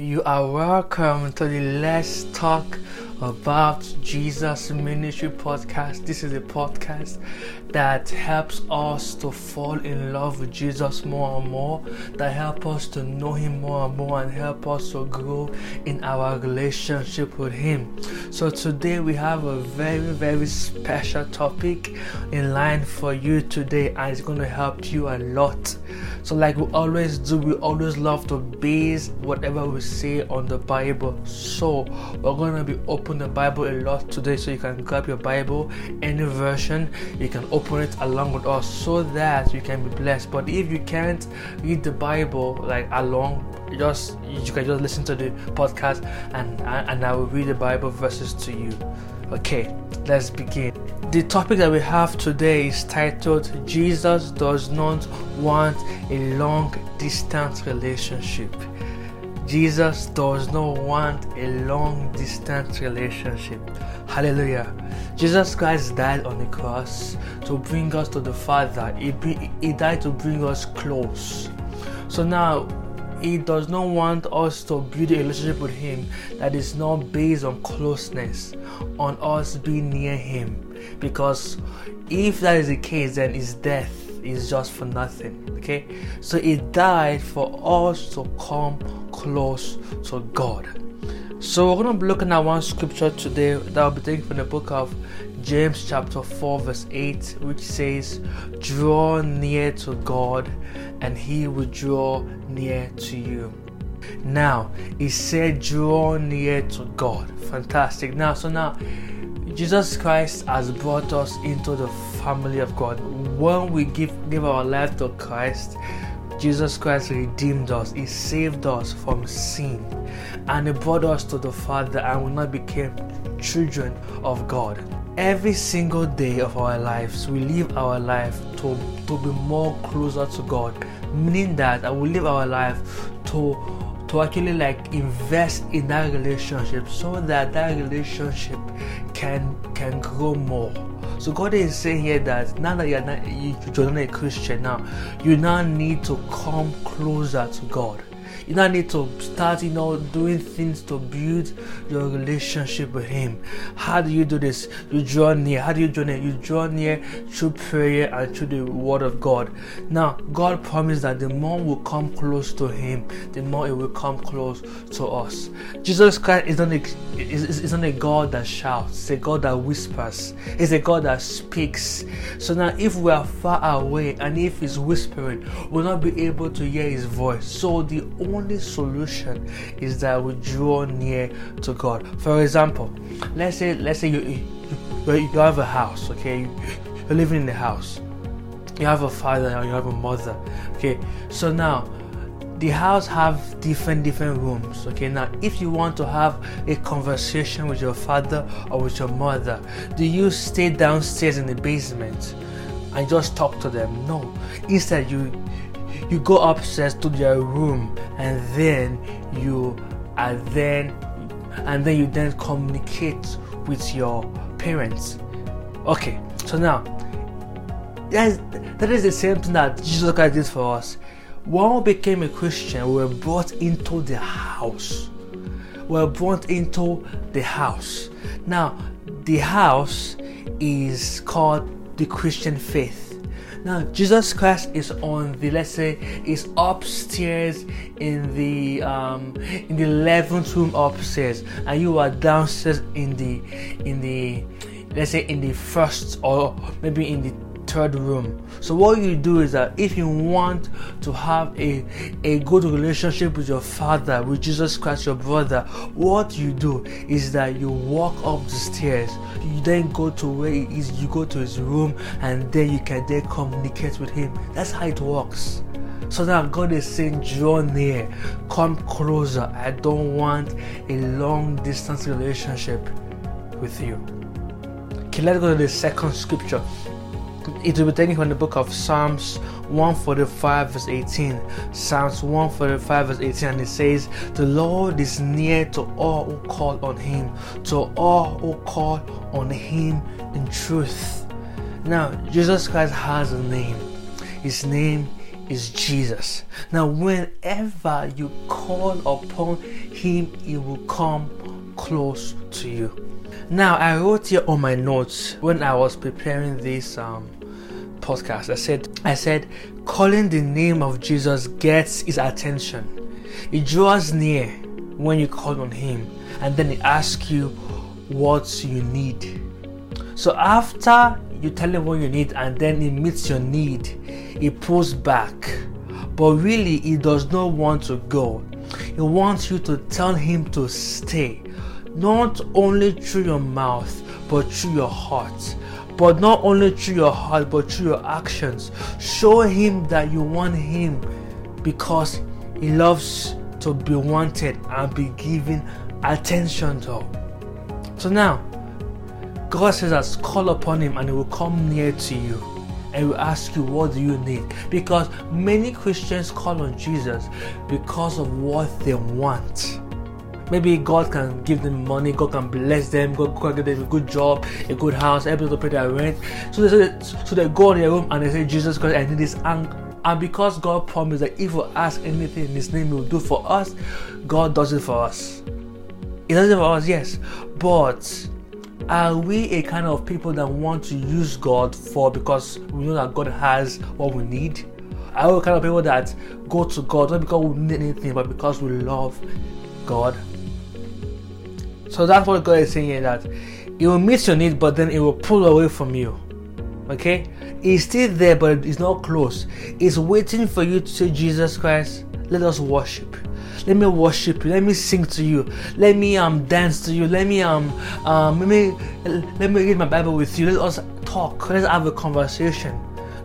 You are welcome to the Let's Talk About Jesus Ministry podcast. This is a podcast that helps us to fall in love with Jesus more and more, that help us to know Him more and more, and help us to grow in our relationship with Him. So today we have a very, very special topic in line for you today, and it's going to help you a lot. So, like we always do, we always love to base whatever we say on the Bible. So, we're going to be open the Bible a lot today. So, you can grab your Bible, any version, you can open it along with us so that you can be blessed. But if you can't read the Bible like along, just you can just listen to the podcast and and I will read the Bible verses to you. Okay, let's begin. The topic that we have today is titled Jesus Does Not Want a Long Distance Relationship. Jesus does not want a long distance relationship. Hallelujah. Jesus Christ died on the cross to bring us to the Father. He, he died to bring us close. So now he does not want us to build a relationship with him that is not based on closeness, on us being near him. Because if that is the case, then his death is just for nothing. Okay? So he died for us to come close to God. So we're going to be looking at one scripture today that will be taken from the book of James chapter 4 verse 8 which says draw near to God and he will draw near to you. Now, he said draw near to God. Fantastic. Now, so now Jesus Christ has brought us into the family of God. When we give give our life to Christ, Jesus Christ redeemed us. He saved us from sin. And He brought us to the Father and we now became children of God. Every single day of our lives, we live our life to, to be more closer to God. Meaning that will live our life to to actually like invest in that relationship so that that relationship can can grow more. So god is saying here that now that you're not you're not a christian now you now need to come closer to god you now need to start, you know, doing things to build your relationship with Him. How do you do this? You draw near. How do you draw near? You draw near through prayer and through the Word of God. Now, God promised that the more we come close to Him, the more it will come close to us. Jesus Christ is not a, is, is not a God that shouts, it's a God that whispers, it's a God that speaks. So now, if we are far away and if He's whispering, we'll not be able to hear His voice. So the only only solution is that we draw near to God. For example, let's say let's say you you, you have a house, okay? You're living in the house. You have a father you have a mother. Okay, so now the house have different different rooms okay now if you want to have a conversation with your father or with your mother do you stay downstairs in the basement and just talk to them no instead you you go upstairs to their room and then you and then and then you then communicate with your parents. Okay so now that is, that is the same thing that jesus christ did for us. When we became a christian we were brought into the house. We were brought into the house. Now the house is called the christian faith now, Jesus Christ is on the let's say is upstairs in the um, in the eleventh room upstairs, and you are downstairs in the in the let's say in the first or maybe in the third room. So what you do is that if you want to have a, a good relationship with your father, with Jesus Christ, your brother, what you do is that you walk up the stairs, you then go to where he is, you go to his room, and then you can then communicate with him. That's how it works. So now God is saying, draw near, come closer. I don't want a long distance relationship with you. Okay, let's go to the second scripture it will be taken from the book of Psalms 145 verse 18. Psalms 145 verse 18 and it says, The Lord is near to all who call on him, to all who call on him in truth. Now, Jesus Christ has a name. His name is Jesus. Now, whenever you call upon Him, He will come close to you. Now, I wrote here on my notes when I was preparing this um, podcast. I said, I said, calling the name of Jesus gets His attention. It draws near when you call on Him, and then He asks you what you need. So after you tell him what you need and then he meets your need, he pulls back. But really, he does not want to go. He wants you to tell him to stay, not only through your mouth, but through your heart. But not only through your heart, but through your actions. Show him that you want him because he loves to be wanted and be given attention to. So now, God says us call upon him and he will come near to you and will ask you what do you need because many Christians call on Jesus because of what they want. Maybe God can give them money, God can bless them, God can give them a good job, a good house, able to pay their rent. So they, so they go in their room and they say, Jesus Christ, I need this. And, and because God promised that if we ask anything in His name, He will do for us, God does it for us. He does it for us, yes. But are we a kind of people that want to use God for because we know that God has what we need? Are we kind of people that go to God not because we need anything, but because we love God? So that's what God is saying here that it will meet your need, but then it will pull away from you. Okay? It's still there, but it's not close. It's waiting for you to say, Jesus Christ, let us worship. Let me worship you. Let me sing to you. Let me um dance to you. Let me um um let me let me read my Bible with you. Let us talk. Let's have a conversation.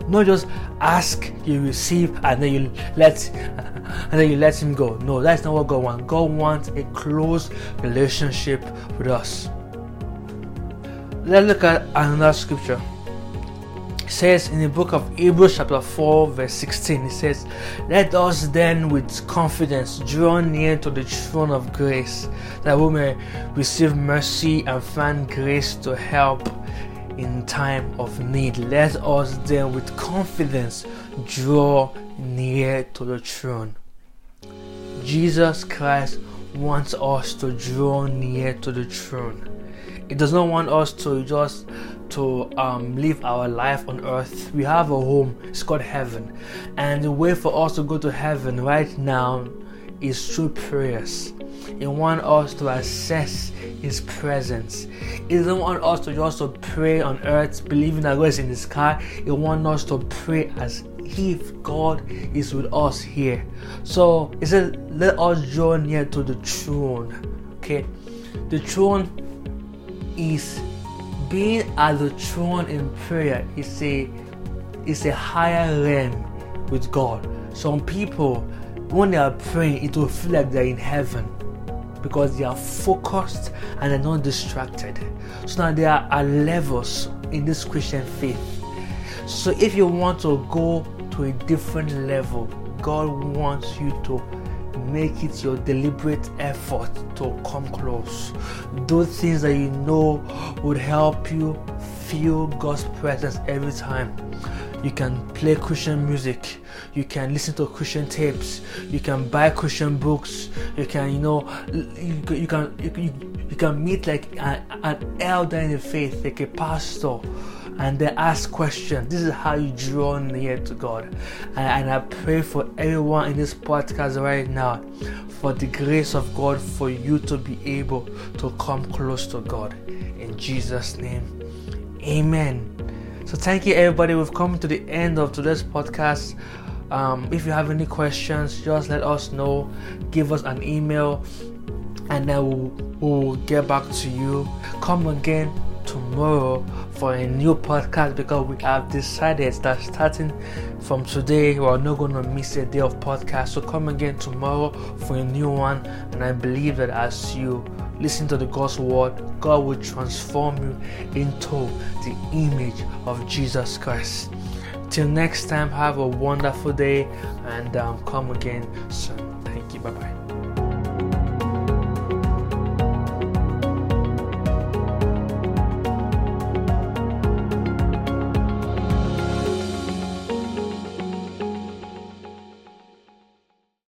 Not just ask, you receive, and then you let and then you let him go. No, that's not what God wants. God wants a close relationship with us. Let's look at another scripture says in the book of Hebrews, chapter 4, verse 16, it says, Let us then with confidence draw near to the throne of grace, that we may receive mercy and find grace to help in time of need. Let us then with confidence draw near to the throne. Jesus Christ wants us to draw near to the throne. He does not want us to just to um, live our life on earth. We have a home, it's called heaven. And the way for us to go to heaven right now is through prayers. He wants us to access His presence. He doesn't want us to just to pray on earth, believing that God is in the sky. He wants us to pray as if God is with us here. So He said, "Let us draw near to the throne." Okay, the throne is being at the throne in prayer is a is a higher realm with God. Some people, when they are praying, it will feel like they're in heaven because they are focused and they're not distracted. So now there are levels in this Christian faith. So if you want to go to a different level, God wants you to make it your deliberate effort to come close. Do things that you know would help you feel God's presence every time. You can play Christian music, you can listen to Christian tapes, you can buy Christian books, you can, you know, you, you can you, you, you can meet like an, an elder in the faith, like a pastor and then ask questions. This is how you draw near to God. And, and I pray for everyone in this podcast right now for the grace of God for you to be able to come close to God. In Jesus' name, amen. So, thank you, everybody. We've come to the end of today's podcast. Um, if you have any questions, just let us know. Give us an email, and then we'll, we'll get back to you. Come again tomorrow for a new podcast because we have decided that starting from today we're not going to miss a day of podcast. So come again tomorrow for a new one and i believe that as you listen to the god's word god will transform you into the image of jesus christ. Till next time have a wonderful day and um, come again soon. Thank you. Bye bye